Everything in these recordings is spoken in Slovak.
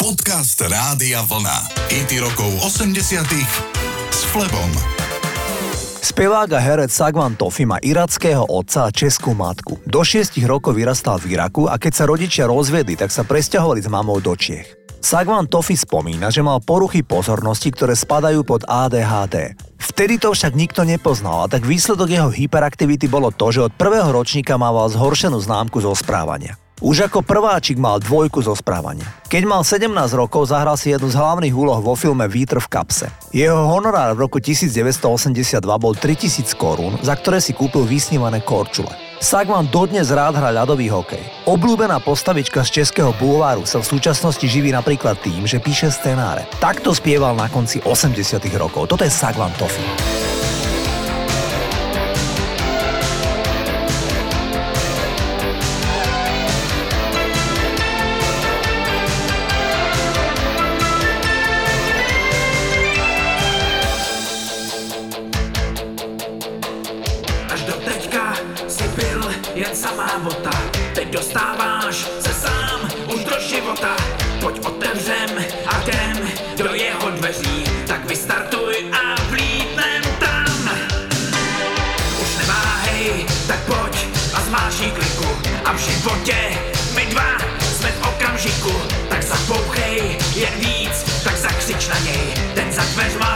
Podcast Rádia Vlna. IT rokov 80 s Flebom. Spevák a herec Sagvan Tofi má irackého otca a českú matku. Do 6 rokov vyrastal v Iraku a keď sa rodičia rozviedli, tak sa presťahovali s mamou do Čiech. Sagvan Tofi spomína, že mal poruchy pozornosti, ktoré spadajú pod ADHD. Vtedy to však nikto nepoznal a tak výsledok jeho hyperaktivity bolo to, že od prvého ročníka mával zhoršenú známku zo správania. Už ako prváčik mal dvojku zo správania. Keď mal 17 rokov, zahral si jednu z hlavných úloh vo filme Vítr v kapse. Jeho honorár v roku 1982 bol 3000 korún, za ktoré si kúpil vysnívané korčule. Sagman dodnes rád hrá ľadový hokej. Obľúbená postavička z českého bulváru sa v súčasnosti živí napríklad tým, že píše scenáre. Takto spieval na konci 80 rokov. Toto je Sagvan jak nic, tak zakrzycz na niej Ten zakweź ma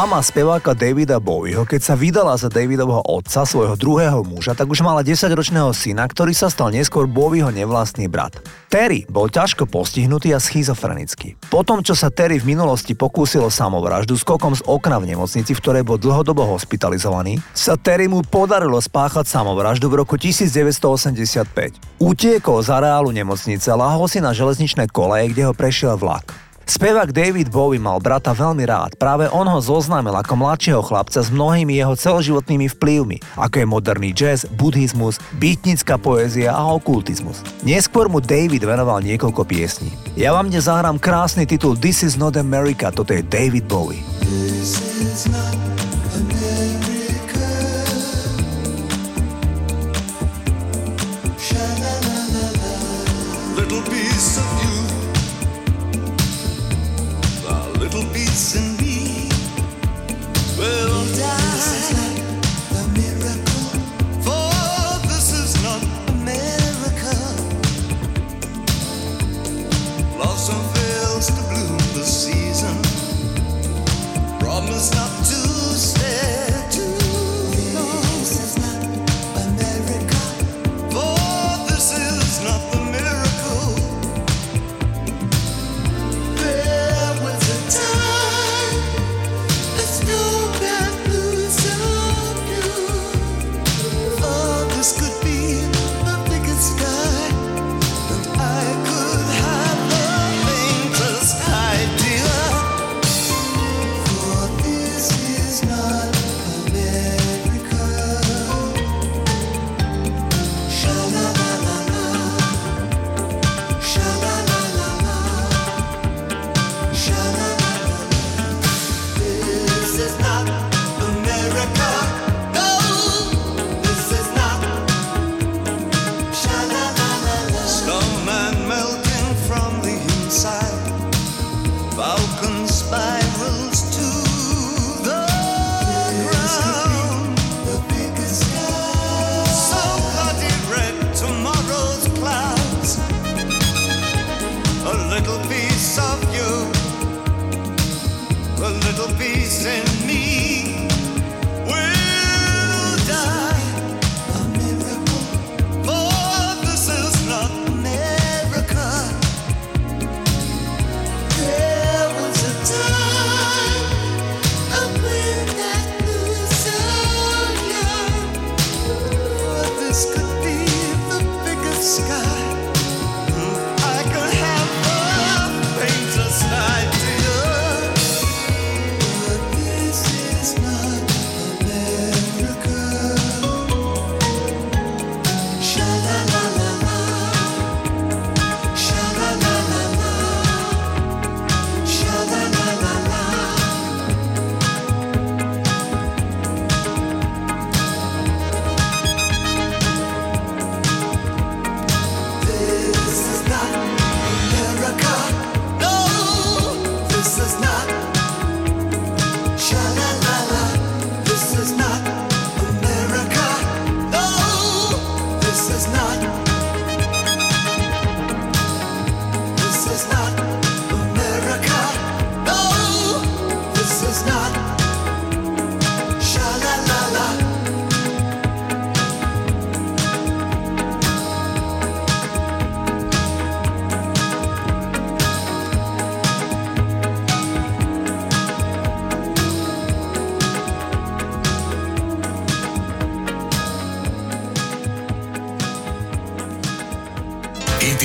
Mama speváka Davida Bowieho, keď sa vydala za Davidovho otca, svojho druhého muža, tak už mala 10-ročného syna, ktorý sa stal neskôr Bowieho nevlastný brat. Terry bol ťažko postihnutý a schizofrenický. Potom, čo sa Terry v minulosti pokúsilo samovraždu skokom z okna v nemocnici, v ktorej bol dlhodobo hospitalizovaný, sa Terry mu podarilo spáchať samovraždu v roku 1985. Utiekol z areálu nemocnice lahol si na železničné koleje, kde ho prešiel vlak. Spevák David Bowie mal brata veľmi rád, práve on ho zoznámil ako mladšieho chlapca s mnohými jeho celoživotnými vplyvmi, ako je moderný jazz, buddhizmus, bytnická poézia a okultizmus. Neskôr mu David venoval niekoľko piesní. Ja vám dnes zahrám krásny titul This is not America, toto je David Bowie. This is not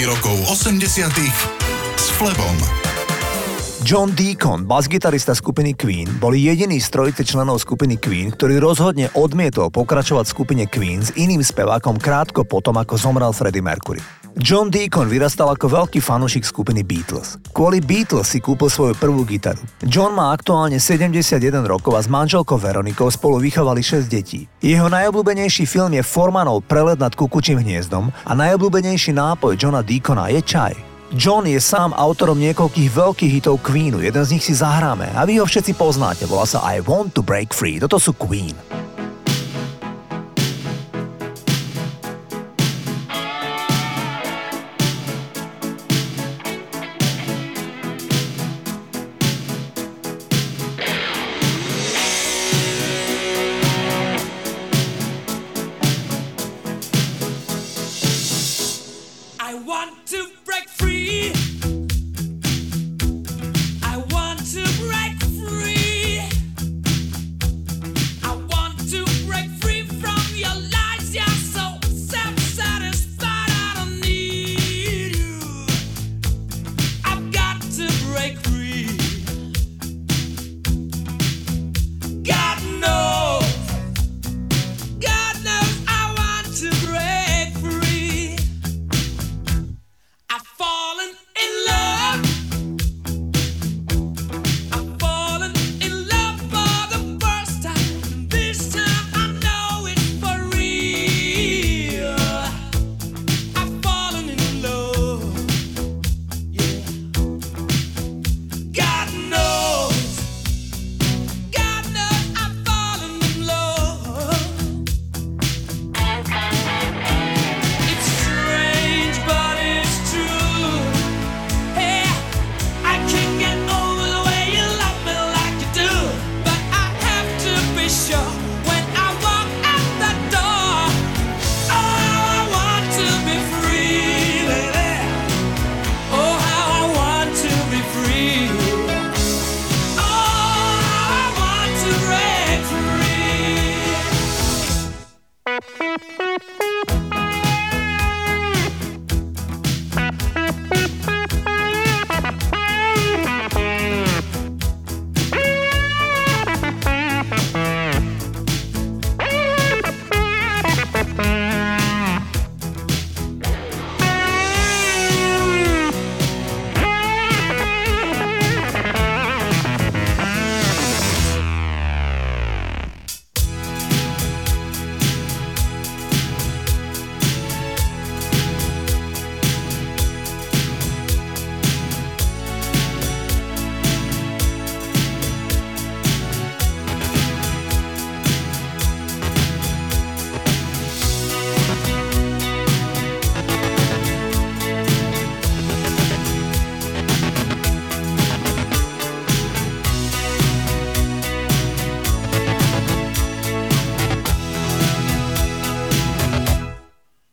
80 s Flebom. John Deacon, basgitarista skupiny Queen, bol jediný z trojice členov skupiny Queen, ktorý rozhodne odmietol pokračovať v skupine Queen s iným spevákom krátko potom, ako zomrel Freddie Mercury. John Deacon vyrastal ako veľký fanúšik skupiny Beatles. Kvôli Beatles si kúpil svoju prvú gitaru. John má aktuálne 71 rokov a s manželkou Veronikou spolu vychovali 6 detí. Jeho najobľúbenejší film je Formanov prelet nad kukučím hniezdom a najobľúbenejší nápoj Johna Deacona je čaj. John je sám autorom niekoľkých veľkých hitov Queenu, jeden z nich si zahráme a vy ho všetci poznáte, volá sa I Want to Break Free, toto sú Queen.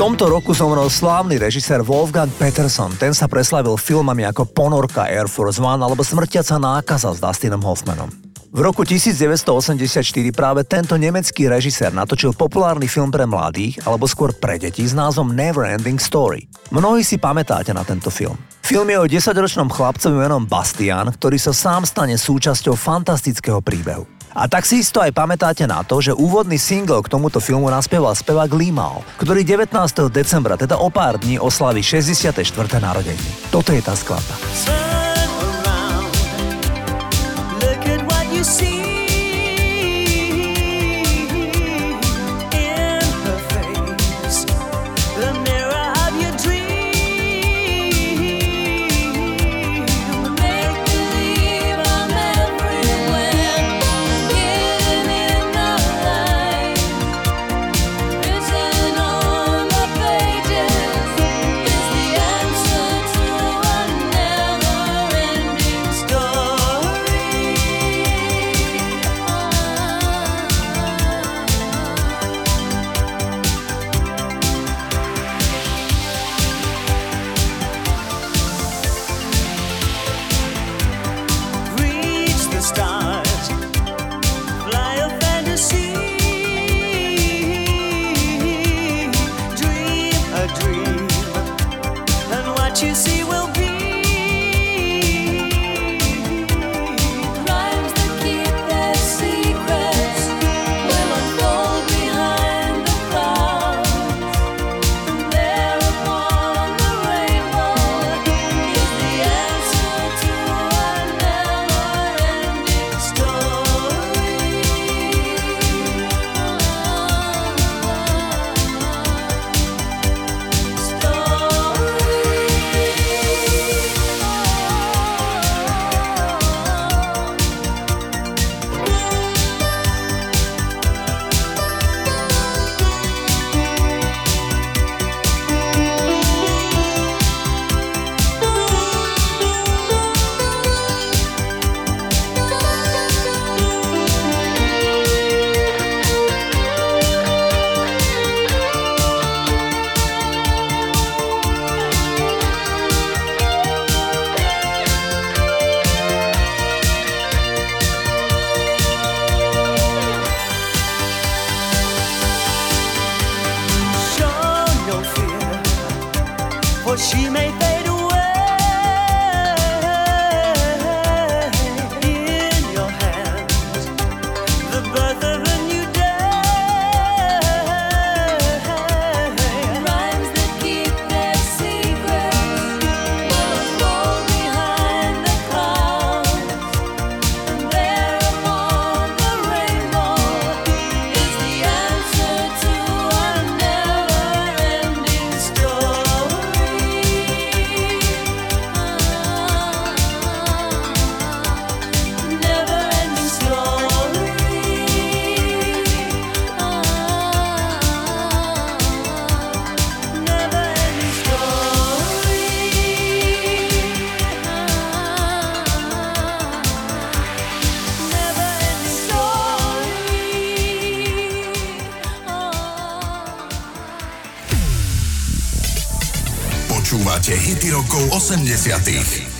Tomto roku zomrel slávny režisér Wolfgang Peterson. Ten sa preslavil filmami ako Ponorka Air Force One alebo Smrtiaca nákaza s Dustinom Hoffmanom. V roku 1984 práve tento nemecký režisér natočil populárny film pre mladých, alebo skôr pre deti s názvom Never Ending Story. Mnohí si pamätáte na tento film. Film je o 10-ročnom chlapcovi menom Bastian, ktorý sa sám stane súčasťou fantastického príbehu. A tak si isto aj pamätáte na to, že úvodný single k tomuto filmu naspieval spevák Limao, ktorý 19. decembra, teda o pár dní, oslaví 64. narodeniny. Toto je tá skladba. you see rokov 80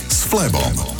s Flebom.